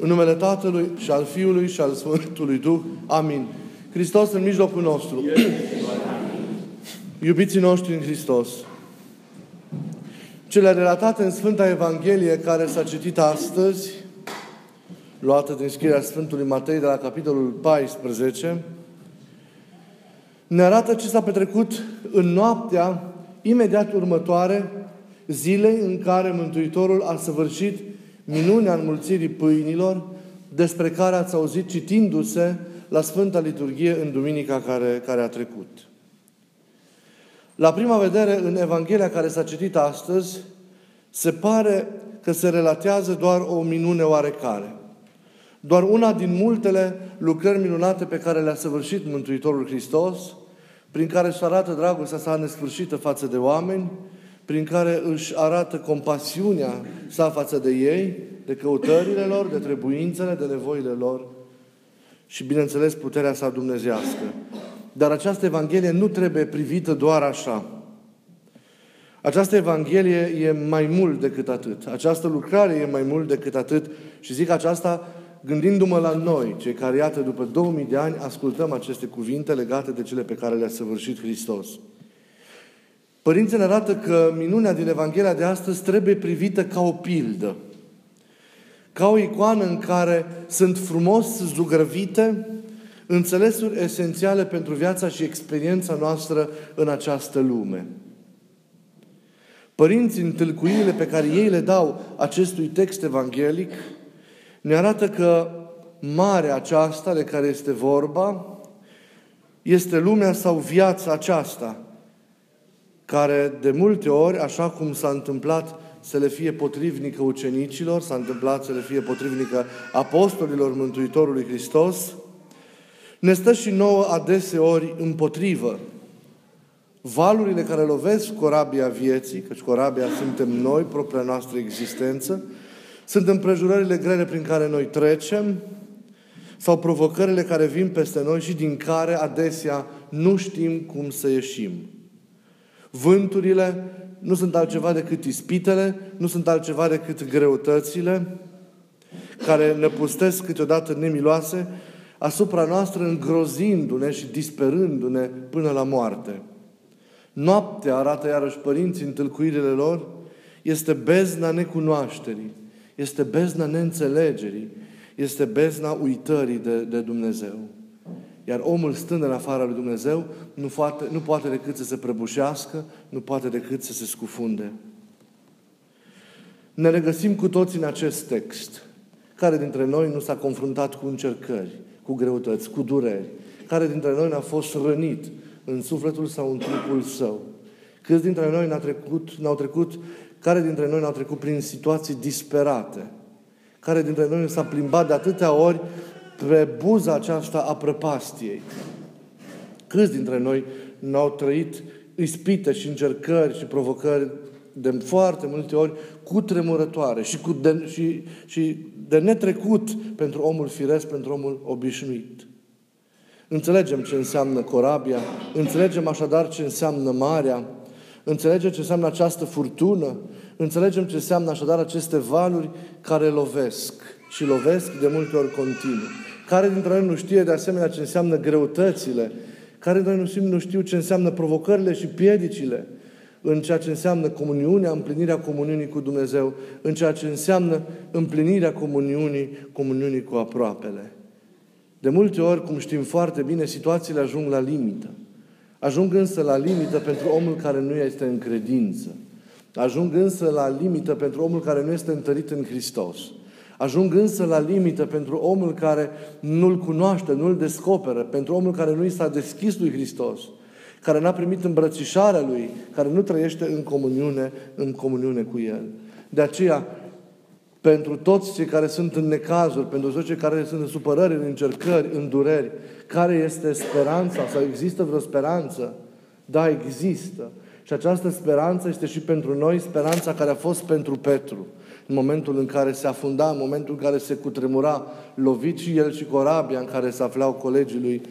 În numele Tatălui și al Fiului și al Sfântului Duh. Amin. Hristos în mijlocul nostru. Iubiții noștri în Hristos. Cele relatate în Sfânta Evanghelie care s-a citit astăzi, luată din scrierea Sfântului Matei de la capitolul 14, ne arată ce s-a petrecut în noaptea imediat următoare zilei în care Mântuitorul a săvârșit minunea înmulțirii pâinilor, despre care ați auzit citindu-se la Sfânta Liturghie în duminica care, care a trecut. La prima vedere, în Evanghelia care s-a citit astăzi, se pare că se relatează doar o minune oarecare. Doar una din multele lucrări minunate pe care le-a săvârșit Mântuitorul Hristos, prin care își arată dragostea sa nesfârșită față de oameni, prin care își arată compasiunea sa față de ei, de căutările lor, de trebuințele, de nevoile lor și, bineînțeles, puterea sa dumnezească. Dar această Evanghelie nu trebuie privită doar așa. Această Evanghelie e mai mult decât atât. Această lucrare e mai mult decât atât. Și zic aceasta gândindu-mă la noi, cei care, iată, după 2000 de ani, ascultăm aceste cuvinte legate de cele pe care le-a săvârșit Hristos. Părinții ne arată că minunea din Evanghelia de astăzi trebuie privită ca o pildă. Ca o icoană în care sunt frumos zugrăvite înțelesuri esențiale pentru viața și experiența noastră în această lume. Părinții, în tâlcuirile pe care ei le dau acestui text evanghelic, ne arată că marea aceasta de care este vorba este lumea sau viața aceasta, care de multe ori, așa cum s-a întâmplat să le fie potrivnică ucenicilor, s-a întâmplat să le fie potrivnică apostolilor Mântuitorului Hristos, ne stă și nouă adeseori împotrivă. Valurile care lovesc corabia vieții, căci corabia suntem noi, propria noastră existență, sunt împrejurările grele prin care noi trecem sau provocările care vin peste noi și din care adesea nu știm cum să ieșim. Vânturile nu sunt altceva decât ispitele, nu sunt altceva decât greutățile care ne pustesc câteodată nemiloase asupra noastră, îngrozindu-ne și disperându-ne până la moarte. Noaptea, arată iarăși părinții în tâlcuirile lor, este bezna necunoașterii, este bezna neînțelegerii, este bezna uitării de, de Dumnezeu. Iar omul stând în afara lui Dumnezeu nu poate, nu poate decât să se prăbușească, nu poate decât să se scufunde. Ne regăsim cu toți în acest text. Care dintre noi nu s-a confruntat cu încercări, cu greutăți, cu dureri? Care dintre noi n-a fost rănit în sufletul sau în trupul său? Câți dintre noi n-au trecut, n-au trecut, care dintre noi n-au trecut prin situații disperate? Care dintre noi s-a plimbat de atâtea ori pe buza aceasta a prăpastiei. Câți dintre noi n-au trăit ispite și încercări și provocări de foarte multe ori cu tremurătoare și, cu de, și, și de netrecut pentru omul firesc, pentru omul obișnuit. Înțelegem ce înseamnă corabia, înțelegem așadar ce înseamnă marea, înțelegem ce înseamnă această furtună, înțelegem ce înseamnă așadar aceste valuri care lovesc și lovesc de multe ori continuu. Care dintre noi nu știe de asemenea ce înseamnă greutățile? Care dintre noi nu știu ce înseamnă provocările și piedicile? În ceea ce înseamnă comuniunea, împlinirea comuniunii cu Dumnezeu, în ceea ce înseamnă împlinirea comuniunii, comuniunii cu aproapele. De multe ori, cum știm foarte bine, situațiile ajung la limită. Ajung însă la limită pentru omul care nu este în credință. Ajung însă la limită pentru omul care nu este întărit în Hristos. Ajung însă la limită pentru omul care nu-L cunoaște, nu-L descoperă, pentru omul care nu i s-a deschis lui Hristos, care n-a primit îmbrățișarea Lui, care nu trăiește în comuniune, în comuniune cu El. De aceea, pentru toți cei care sunt în necazuri, pentru toți cei care sunt în supărări, în încercări, în dureri, care este speranța sau există vreo speranță? Da, există. Și această speranță este și pentru noi speranța care a fost pentru Petru în momentul în care se afunda, în momentul în care se cutremura, lovit și el și corabia în care se aflau colegii lui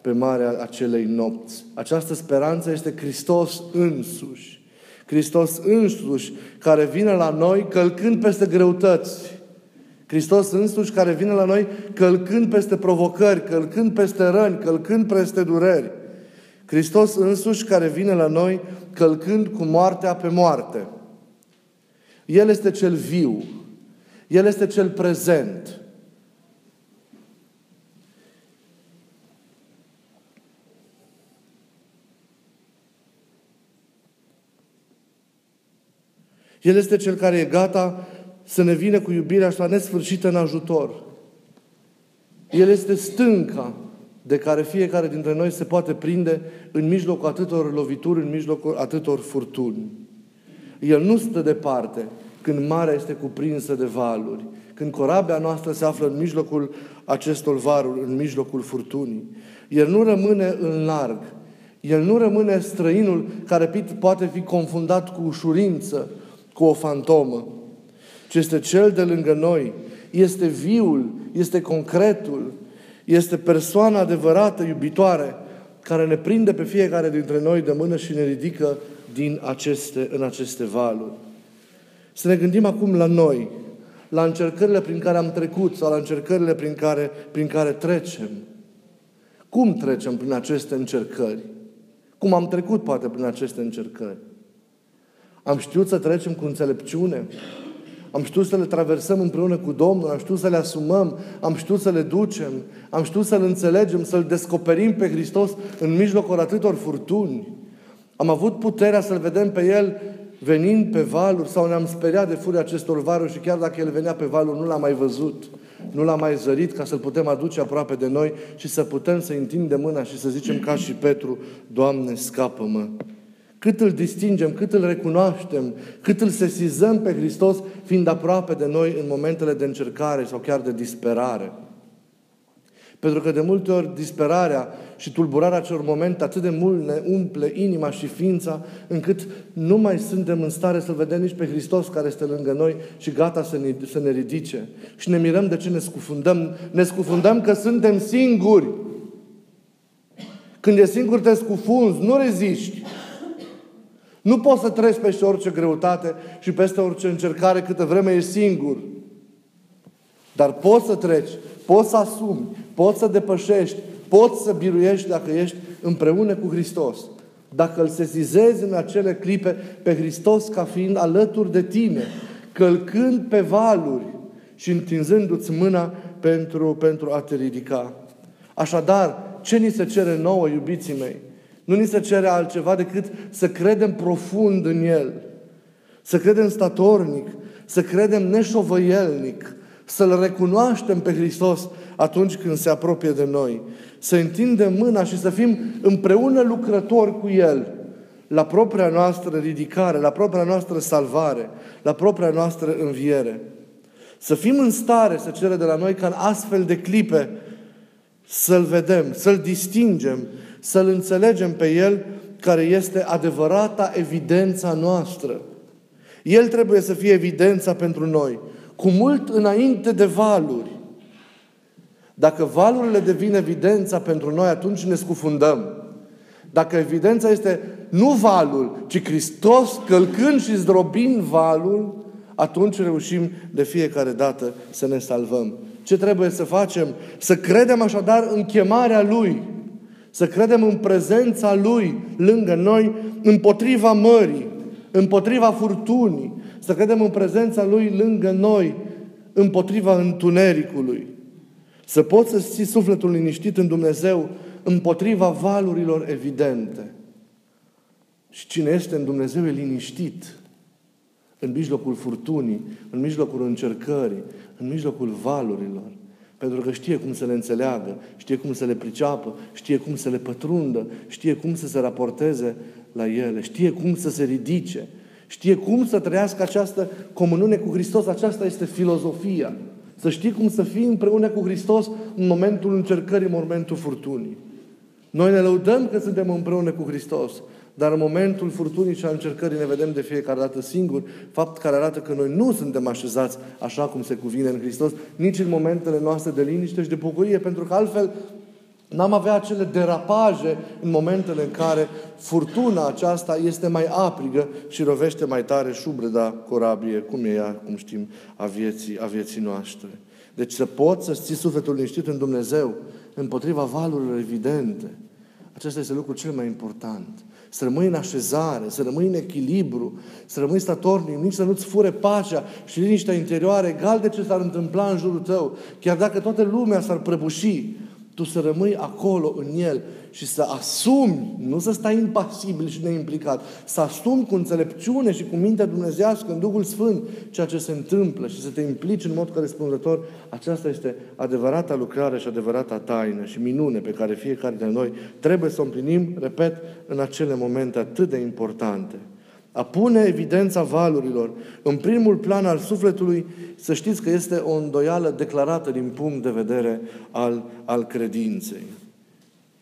pe marea acelei nopți. Această speranță este Hristos însuși. Hristos însuși care vine la noi călcând peste greutăți, Hristos însuși care vine la noi călcând peste provocări, călcând peste răni, călcând peste dureri. Hristos însuși care vine la noi călcând cu moartea pe moarte. El este cel viu. El este cel prezent. El este cel care e gata să ne vină cu iubirea așa nesfârșită în ajutor. El este stânca de care fiecare dintre noi se poate prinde în mijlocul atâtor lovituri, în mijlocul atâtor furtuni. El nu stă departe când marea este cuprinsă de valuri, când corabia noastră se află în mijlocul acestor varuri, în mijlocul furtunii. El nu rămâne în larg. El nu rămâne străinul care poate fi confundat cu ușurință, cu o fantomă, ci este cel de lângă noi, este viul, este concretul, este persoana adevărată, iubitoare, care ne prinde pe fiecare dintre noi de mână și ne ridică din aceste, în aceste valuri. Să ne gândim acum la noi, la încercările prin care am trecut sau la încercările prin care, prin care trecem. Cum trecem prin aceste încercări? Cum am trecut, poate, prin aceste încercări? Am știut să trecem cu înțelepciune. Am știut să le traversăm împreună cu Domnul, am știut să le asumăm, am știut să le ducem, am știut să-L înțelegem, să-L descoperim pe Hristos în mijlocul atâtor furtuni. Am avut puterea să-L vedem pe El venind pe valuri sau ne-am speriat de furia acestor valuri și chiar dacă El venea pe valuri, nu l-am mai văzut, nu l-am mai zărit ca să-L putem aduce aproape de noi și să putem să întindem mâna și să zicem ca și Petru, Doamne, scapă-mă! cât îl distingem, cât îl recunoaștem, cât îl sesizăm pe Hristos fiind aproape de noi în momentele de încercare sau chiar de disperare. Pentru că de multe ori disperarea și tulburarea acelor momente atât de mult ne umple inima și ființa, încât nu mai suntem în stare să vedem nici pe Hristos care este lângă noi și gata să ne, să ne ridice. Și ne mirăm de ce ne scufundăm. Ne scufundăm că suntem singuri. Când e singur te scufunzi, nu reziști. Nu poți să treci peste orice greutate și peste orice încercare câtă vreme ești singur. Dar poți să treci, poți să asumi, poți să depășești, poți să biruiești dacă ești împreună cu Hristos. Dacă îl sesizezi în acele clipe pe Hristos ca fiind alături de tine, călcând pe valuri și întinzându-ți mâna pentru, pentru a te ridica. Așadar, ce ni se cere nouă, iubiții mei? Nu ni se cere altceva decât să credem profund în El. Să credem statornic, să credem neșovăielnic, să-L recunoaștem pe Hristos atunci când se apropie de noi. Să întindem mâna și să fim împreună lucrători cu El la propria noastră ridicare, la propria noastră salvare, la propria noastră înviere. Să fim în stare să cere de la noi ca în astfel de clipe să-L vedem, să-L distingem, să-L înțelegem pe El care este adevărata evidența noastră. El trebuie să fie evidența pentru noi, cu mult înainte de valuri. Dacă valurile devin evidența pentru noi, atunci ne scufundăm. Dacă evidența este nu valul, ci Hristos călcând și zdrobind valul, atunci reușim de fiecare dată să ne salvăm. Ce trebuie să facem? Să credem așadar în chemarea Lui să credem în prezența Lui lângă noi, împotriva mării, împotriva furtunii. Să credem în prezența Lui lângă noi, împotriva întunericului. Să poți să ții sufletul liniștit în Dumnezeu împotriva valurilor evidente. Și cine este în Dumnezeu e liniștit în mijlocul furtunii, în mijlocul încercării, în mijlocul valurilor. Pentru că știe cum să le înțeleagă, știe cum să le priceapă, știe cum să le pătrundă, știe cum să se raporteze la ele, știe cum să se ridice, știe cum să trăiască această comuniune cu Hristos. Aceasta este filozofia. Să știi cum să fii împreună cu Hristos în momentul încercării, în momentul furtunii. Noi ne lăudăm că suntem împreună cu Hristos, dar în momentul furtunii și a încercării ne vedem de fiecare dată singuri, fapt care arată că noi nu suntem așezați așa cum se cuvine în Hristos, nici în momentele noastre de liniște și de bucurie, pentru că altfel N-am avea acele derapaje în momentele în care furtuna aceasta este mai aprigă și rovește mai tare șubreda corabie, cum e ea, cum știm, a vieții, a vieții noastre. Deci să poți să ții sufletul liniștit în Dumnezeu împotriva valurilor evidente. Acesta este lucrul cel mai important. Să rămâi în așezare, să rămâi în echilibru, să rămâi statornic, nici să nu-ți fure pacea și liniștea interioară, egal de ce s-ar întâmpla în jurul tău. Chiar dacă toată lumea s-ar prăbuși, tu să rămâi acolo în El și să asumi, nu să stai impasibil și neimplicat, să asumi cu înțelepciune și cu mintea dumnezească în Duhul Sfânt ceea ce se întâmplă și să te implici în mod corespunzător, aceasta este adevărata lucrare și adevărata taină și minune pe care fiecare dintre noi trebuie să o împlinim, repet, în acele momente atât de importante a pune evidența valurilor în primul plan al sufletului, să știți că este o îndoială declarată din punct de vedere al, al credinței.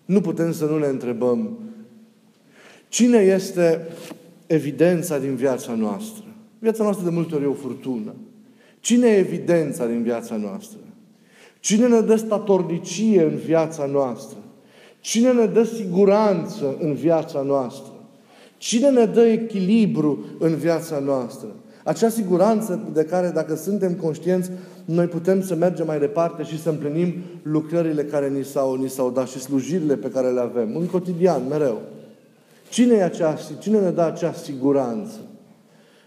Nu putem să nu ne întrebăm cine este evidența din viața noastră. Viața noastră de multe ori e o furtună. Cine e evidența din viața noastră? Cine ne dă statornicie în viața noastră? Cine ne dă siguranță în viața noastră? Cine ne dă echilibru în viața noastră? Acea siguranță de care, dacă suntem conștienți, noi putem să mergem mai departe și să împlinim lucrările care ni s-au, ni s-au dat și slujirile pe care le avem, în cotidian, mereu. Cine, e acea, cine ne dă acea siguranță?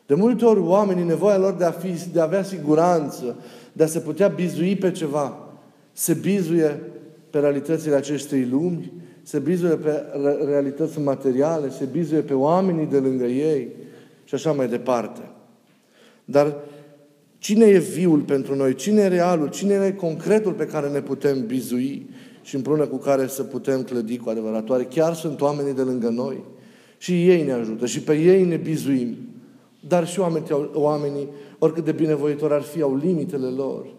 De multe ori oamenii, nevoia lor de a, fi, de a avea siguranță, de a se putea bizui pe ceva, se bizuie pe realitățile acestei lumi, se bizuie pe realități materiale, se bizuie pe oamenii de lângă ei și așa mai departe. Dar cine e viul pentru noi? Cine e realul? Cine e concretul pe care ne putem bizui și împreună cu care să putem clădi cu adevărat? Oare chiar sunt oamenii de lângă noi? Și ei ne ajută și pe ei ne bizuim. Dar și oamenii, oamenii oricât de binevoitori ar fi, au limitele lor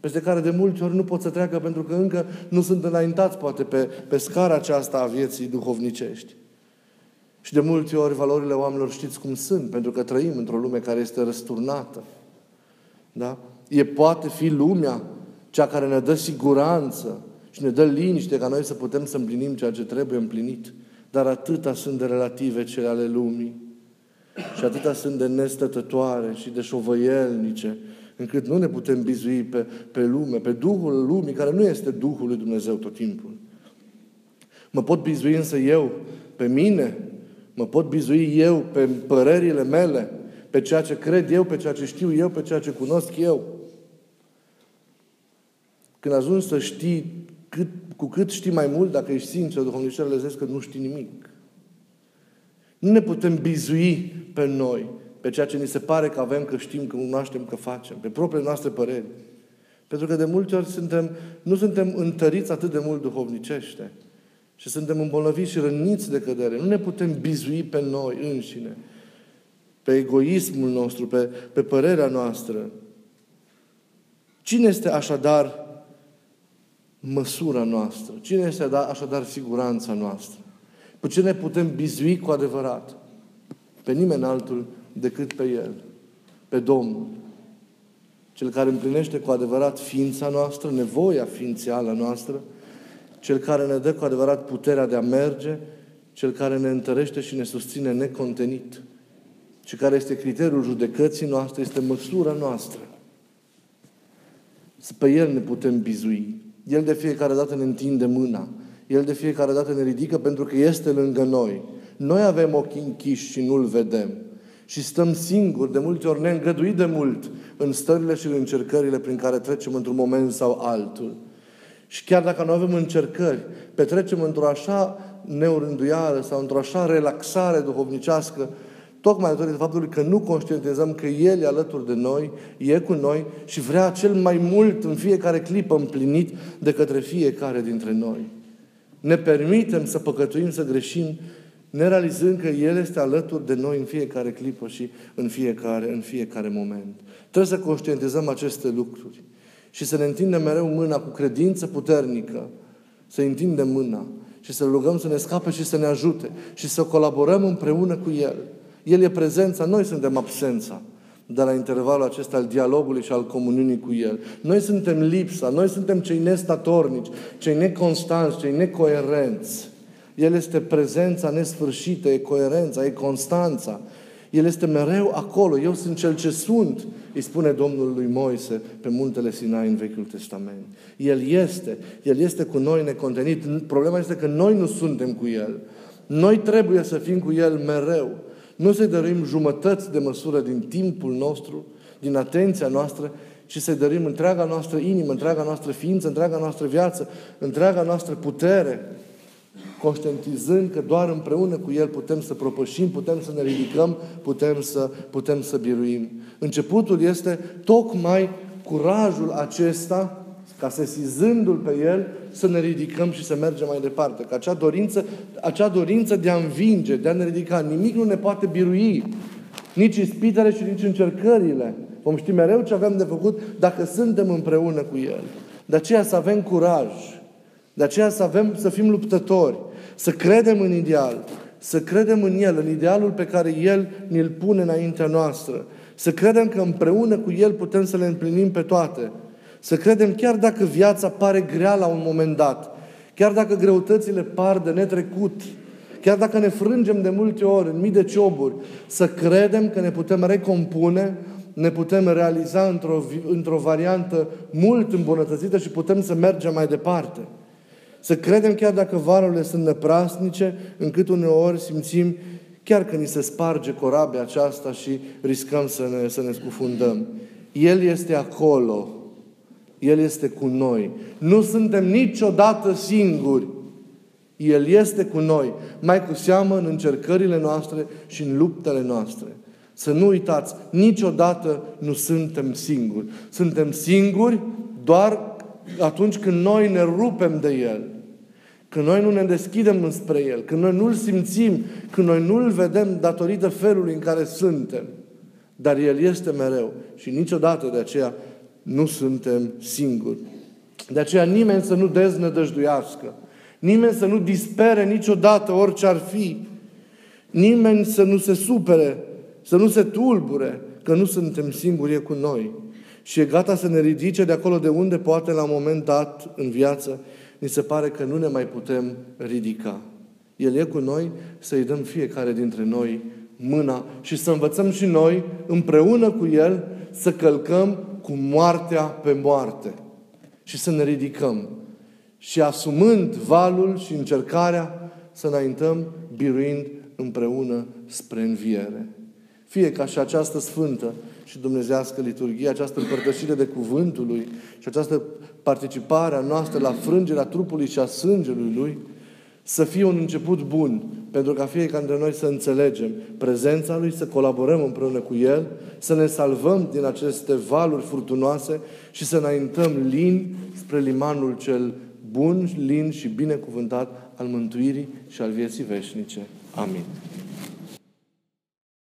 peste care de multe ori nu pot să treacă pentru că încă nu sunt înaintați, poate, pe, pe scara aceasta a vieții duhovnicești. Și de multe ori valorile oamenilor știți cum sunt, pentru că trăim într-o lume care este răsturnată. Da? E poate fi lumea cea care ne dă siguranță și ne dă liniște ca noi să putem să împlinim ceea ce trebuie împlinit. Dar atâta sunt de relative cele ale lumii. Și atâta sunt de nestătătoare și de șovăielnice încât nu ne putem bizui pe, pe lume, pe Duhul lumii, care nu este Duhul lui Dumnezeu tot timpul. Mă pot bizui însă eu pe mine, mă pot bizui eu pe părerile mele, pe ceea ce cred eu, pe ceea ce știu eu, pe ceea ce cunosc eu. Când ajungi să știi cât, cu cât știi mai mult, dacă ești sincer, duhovnicerile zis că nu știi nimic. Nu ne putem bizui pe noi pe ceea ce ni se pare că avem, că știm, că cunoaștem, că facem, pe propriile noastre păreri. Pentru că de multe ori suntem, nu suntem întăriți atât de mult duhovnicește și suntem îmbolnăviți și răniți de cădere. Nu ne putem bizui pe noi înșine, pe egoismul nostru, pe, pe părerea noastră. Cine este așadar măsura noastră? Cine este așadar siguranța noastră? Pe ce ne putem bizui cu adevărat? Pe nimeni altul decât pe El, pe Domnul. Cel care împlinește cu adevărat ființa noastră, nevoia ființială noastră, Cel care ne dă cu adevărat puterea de a merge, Cel care ne întărește și ne susține necontenit, și care este criteriul judecății noastre, este măsura noastră. Pe El ne putem bizui. El de fiecare dată ne întinde mâna. El de fiecare dată ne ridică pentru că este lângă noi. Noi avem ochii închiși și nu-L vedem și stăm singuri, de multe ori neîngăduit de mult, în stările și în încercările prin care trecem într-un moment sau altul. Și chiar dacă nu avem încercări, petrecem într-o așa neurânduială sau într-o așa relaxare duhovnicească, tocmai datorită faptului că nu conștientizăm că El e alături de noi, e cu noi și vrea cel mai mult în fiecare clipă împlinit de către fiecare dintre noi. Ne permitem să păcătuim, să greșim nerealizând că El este alături de noi în fiecare clipă și în fiecare, în fiecare moment. Trebuie să conștientizăm aceste lucruri și să ne întindem mereu mâna cu credință puternică, să întindem mâna și să rugăm să ne scape și să ne ajute și să colaborăm împreună cu El. El e prezența, noi suntem absența. de la intervalul acesta al dialogului și al comuniunii cu El. Noi suntem lipsa, noi suntem cei nestatornici, cei neconstanți, cei necoerenți. El este prezența nesfârșită, e coerența, e constanța. El este mereu acolo. Eu sunt cel ce sunt, îi spune Domnul lui Moise pe muntele Sinai în Vechiul Testament. El este. El este cu noi necontenit. Problema este că noi nu suntem cu El. Noi trebuie să fim cu El mereu. Nu să-i dăruim jumătăți de măsură din timpul nostru, din atenția noastră, ci să-i dăruim întreaga noastră inimă, întreaga noastră ființă, întreaga noastră viață, întreaga noastră putere, conștientizând că doar împreună cu El putem să propășim, putem să ne ridicăm, putem să, putem să biruim. Începutul este tocmai curajul acesta ca sesizându-L pe El, să ne ridicăm și să mergem mai departe. Că acea dorință, acea dorință de a învinge, de a ne ridica, nimic nu ne poate birui. Nici ispitele și nici încercările. Vom ști mereu ce avem de făcut dacă suntem împreună cu El. De aceea să avem curaj. De aceea să avem, să fim luptători. Să credem în ideal. Să credem în El, în idealul pe care El ne-l pune înaintea noastră. Să credem că împreună cu El putem să le împlinim pe toate. Să credem chiar dacă viața pare grea la un moment dat, chiar dacă greutățile par de netrecut, chiar dacă ne frângem de multe ori în mii de cioburi, să credem că ne putem recompune, ne putem realiza într-o, într-o variantă mult îmbunătățită și putem să mergem mai departe. Să credem chiar dacă varurile sunt neprasnice, încât uneori simțim chiar că ni se sparge corabia aceasta și riscăm să ne, să ne scufundăm. El este acolo el este cu noi. Nu suntem niciodată singuri. El este cu noi, mai cu seamă în încercările noastre și în luptele noastre. Să nu uitați, niciodată nu suntem singuri. Suntem singuri doar atunci când noi ne rupem de El. Când noi nu ne deschidem înspre El, când noi nu-L simțim, când noi nu-L vedem datorită felului în care suntem. Dar El este mereu și niciodată de aceea nu suntem singuri. De aceea nimeni să nu deznădăjduiască. Nimeni să nu dispere niciodată orice ar fi. Nimeni să nu se supere, să nu se tulbure, că nu suntem singuri, e cu noi. Și e gata să ne ridice de acolo de unde poate la un moment dat în viață ni se pare că nu ne mai putem ridica. El e cu noi să-i dăm fiecare dintre noi mâna și să învățăm și noi împreună cu El să călcăm cu moartea pe moarte și să ne ridicăm și asumând valul și încercarea să înaintăm biruind împreună spre înviere. Fie ca și această sfântă și dumnezească liturghie, această împărtășire de cuvântul Lui și această participare a noastră la frângerea trupului și a sângelui Lui, să fie un început bun, pentru ca fiecare dintre noi să înțelegem prezența Lui, să colaborăm împreună cu El, să ne salvăm din aceste valuri furtunoase și să înaintăm lin spre limanul cel bun, lin și binecuvântat al mântuirii și al vieții veșnice. Amin.